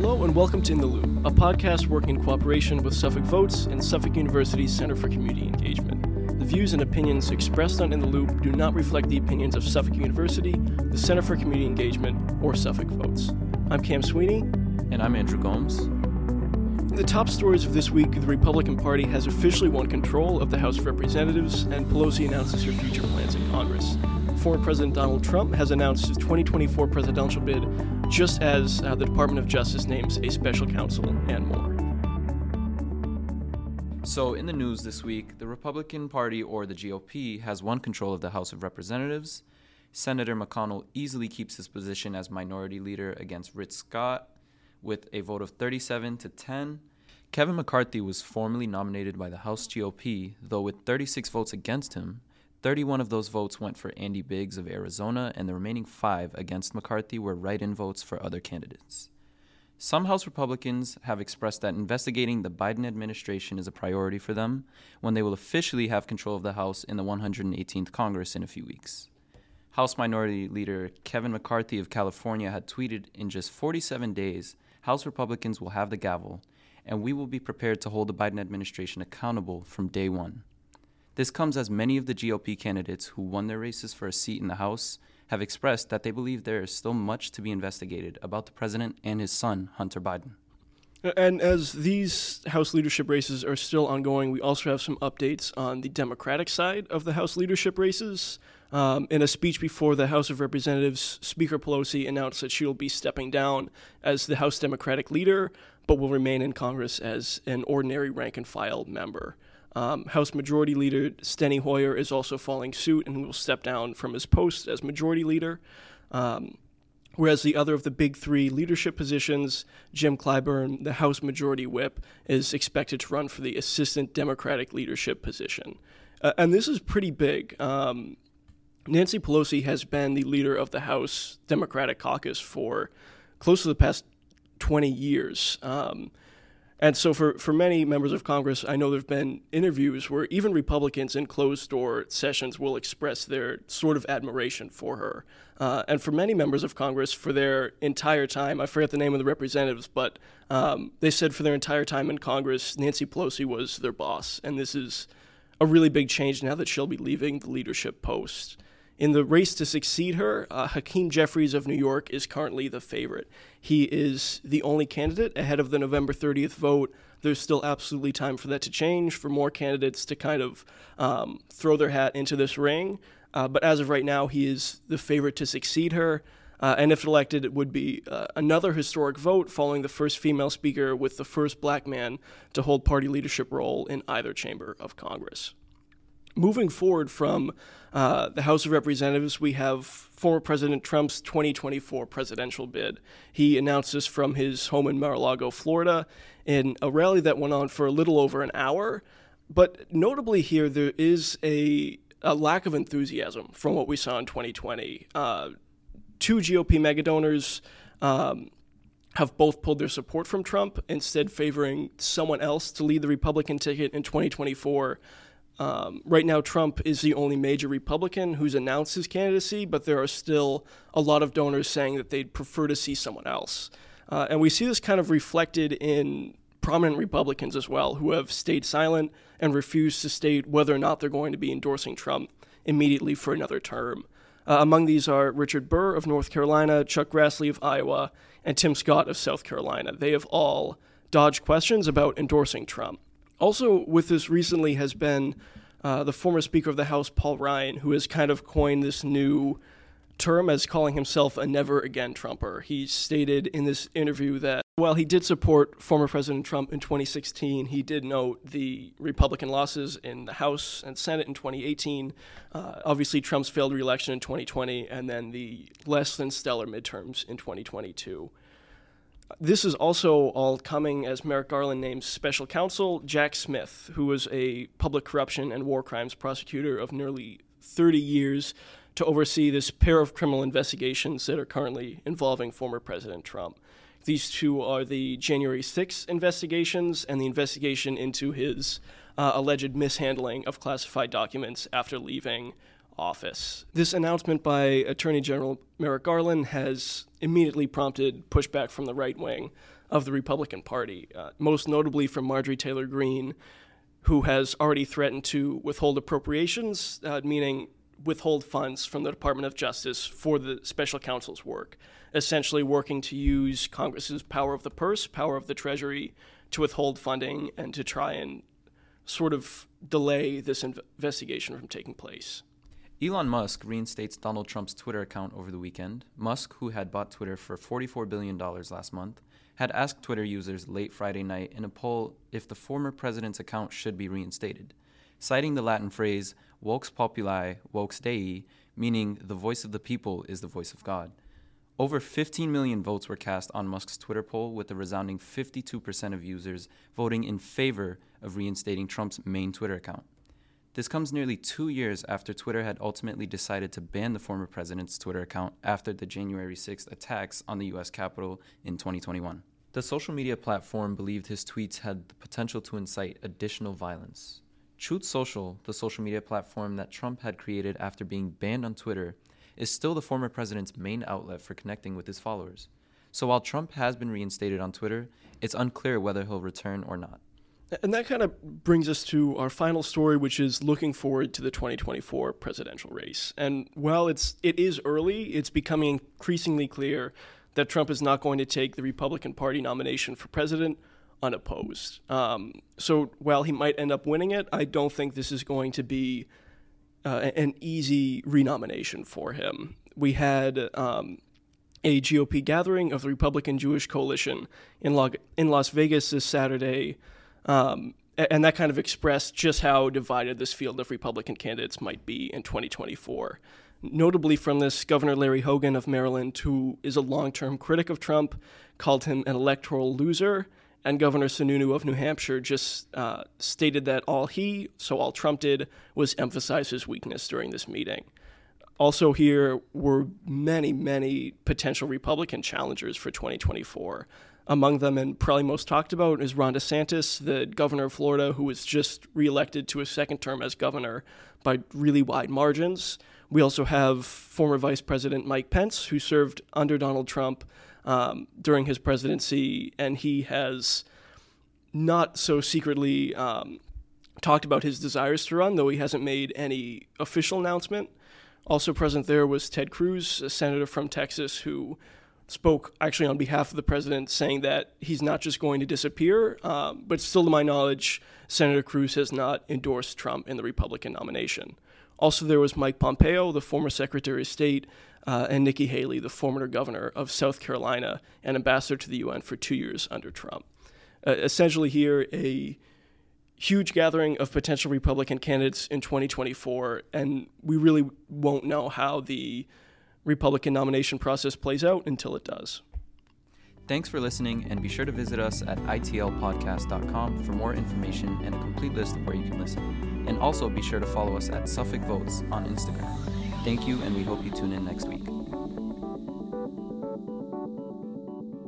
Hello and welcome to In the Loop, a podcast working in cooperation with Suffolk Votes and Suffolk University's Center for Community Engagement. The views and opinions expressed on In the Loop do not reflect the opinions of Suffolk University, the Center for Community Engagement, or Suffolk Votes. I'm Cam Sweeney. And I'm Andrew Gomes. In the top stories of this week, the Republican Party has officially won control of the House of Representatives, and Pelosi announces her future plans in Congress former President Donald Trump has announced his 2024 presidential bid, just as uh, the Department of Justice names a special counsel and more. So, in the news this week, the Republican Party, or the GOP, has won control of the House of Representatives. Senator McConnell easily keeps his position as minority leader against Rick Scott with a vote of 37 to 10. Kevin McCarthy was formally nominated by the House GOP, though with 36 votes against him, 31 of those votes went for Andy Biggs of Arizona, and the remaining five against McCarthy were write in votes for other candidates. Some House Republicans have expressed that investigating the Biden administration is a priority for them when they will officially have control of the House in the 118th Congress in a few weeks. House Minority Leader Kevin McCarthy of California had tweeted In just 47 days, House Republicans will have the gavel, and we will be prepared to hold the Biden administration accountable from day one. This comes as many of the GOP candidates who won their races for a seat in the House have expressed that they believe there is still much to be investigated about the president and his son, Hunter Biden. And as these House leadership races are still ongoing, we also have some updates on the Democratic side of the House leadership races. Um, in a speech before the House of Representatives, Speaker Pelosi announced that she will be stepping down as the House Democratic leader, but will remain in Congress as an ordinary rank and file member. Um, House Majority Leader Steny Hoyer is also following suit and will step down from his post as Majority Leader. Um, whereas the other of the big three leadership positions, Jim Clyburn, the House Majority Whip, is expected to run for the Assistant Democratic Leadership position. Uh, and this is pretty big. Um, Nancy Pelosi has been the leader of the House Democratic Caucus for close to the past 20 years. Um, and so, for, for many members of Congress, I know there have been interviews where even Republicans in closed door sessions will express their sort of admiration for her. Uh, and for many members of Congress, for their entire time, I forget the name of the representatives, but um, they said for their entire time in Congress, Nancy Pelosi was their boss. And this is a really big change now that she'll be leaving the leadership post. In the race to succeed her, uh, Hakeem Jeffries of New York is currently the favorite. He is the only candidate ahead of the November 30th vote. There's still absolutely time for that to change, for more candidates to kind of um, throw their hat into this ring. Uh, but as of right now, he is the favorite to succeed her. Uh, and if elected, it would be uh, another historic vote following the first female speaker with the first black man to hold party leadership role in either chamber of Congress moving forward from uh, the House of Representatives, we have former President Trump's 2024 presidential bid. He announced this from his home in Mar a Lago, Florida, in a rally that went on for a little over an hour. But notably, here, there is a, a lack of enthusiasm from what we saw in 2020. Uh, two GOP megadonors um, have both pulled their support from Trump, instead, favoring someone else to lead the Republican ticket in 2024. Um, right now, Trump is the only major Republican who's announced his candidacy, but there are still a lot of donors saying that they'd prefer to see someone else. Uh, and we see this kind of reflected in prominent Republicans as well, who have stayed silent and refused to state whether or not they're going to be endorsing Trump immediately for another term. Uh, among these are Richard Burr of North Carolina, Chuck Grassley of Iowa, and Tim Scott of South Carolina. They have all dodged questions about endorsing Trump. Also, with this recently has been uh, the former Speaker of the House, Paul Ryan, who has kind of coined this new term as calling himself a never again Trumper. He stated in this interview that while he did support former President Trump in 2016, he did note the Republican losses in the House and Senate in 2018. Uh, obviously, Trump's failed reelection in 2020, and then the less than stellar midterms in 2022. This is also all coming as Merrick Garland names special counsel Jack Smith, who was a public corruption and war crimes prosecutor of nearly 30 years, to oversee this pair of criminal investigations that are currently involving former President Trump. These two are the January 6 investigations and the investigation into his uh, alleged mishandling of classified documents after leaving office. This announcement by Attorney General Merrick Garland has immediately prompted pushback from the right wing of the Republican Party, uh, most notably from Marjorie Taylor Greene, who has already threatened to withhold appropriations, uh, meaning withhold funds from the Department of Justice for the special counsel's work, essentially working to use Congress's power of the purse, power of the Treasury, to withhold funding and to try and sort of delay this investigation from taking place. Elon Musk reinstates Donald Trump's Twitter account over the weekend. Musk, who had bought Twitter for $44 billion last month, had asked Twitter users late Friday night in a poll if the former president's account should be reinstated, citing the Latin phrase vox populi, vox dei, meaning the voice of the people is the voice of God. Over 15 million votes were cast on Musk's Twitter poll, with a resounding 52% of users voting in favor of reinstating Trump's main Twitter account. This comes nearly two years after Twitter had ultimately decided to ban the former president's Twitter account after the January 6th attacks on the US Capitol in 2021. The social media platform believed his tweets had the potential to incite additional violence. Truth Social, the social media platform that Trump had created after being banned on Twitter, is still the former president's main outlet for connecting with his followers. So while Trump has been reinstated on Twitter, it's unclear whether he'll return or not. And that kind of brings us to our final story, which is looking forward to the 2024 presidential race. And while it's it is early, it's becoming increasingly clear that Trump is not going to take the Republican Party nomination for president unopposed. Um, so while he might end up winning it, I don't think this is going to be uh, an easy renomination for him. We had um, a GOP gathering of the Republican Jewish Coalition in, in Las Vegas this Saturday. Um, and that kind of expressed just how divided this field of Republican candidates might be in 2024. Notably, from this, Governor Larry Hogan of Maryland, who is a long term critic of Trump, called him an electoral loser. And Governor Sununu of New Hampshire just uh, stated that all he, so all Trump did, was emphasize his weakness during this meeting. Also, here were many, many potential Republican challengers for 2024. Among them, and probably most talked about, is Ron DeSantis, the governor of Florida, who was just reelected to a second term as governor by really wide margins. We also have former Vice President Mike Pence, who served under Donald Trump um, during his presidency, and he has not so secretly um, talked about his desires to run, though he hasn't made any official announcement. Also present there was Ted Cruz, a senator from Texas, who spoke actually on behalf of the president, saying that he's not just going to disappear, um, but still, to my knowledge, Senator Cruz has not endorsed Trump in the Republican nomination. Also, there was Mike Pompeo, the former Secretary of State, uh, and Nikki Haley, the former governor of South Carolina and ambassador to the UN for two years under Trump. Uh, essentially, here, a huge gathering of potential Republican candidates in 2024, and we really won't know how the Republican nomination process plays out until it does. Thanks for listening, and be sure to visit us at itlpodcast.com for more information and a complete list of where you can listen. And also be sure to follow us at Suffolk Votes on Instagram. Thank you, and we hope you tune in next week.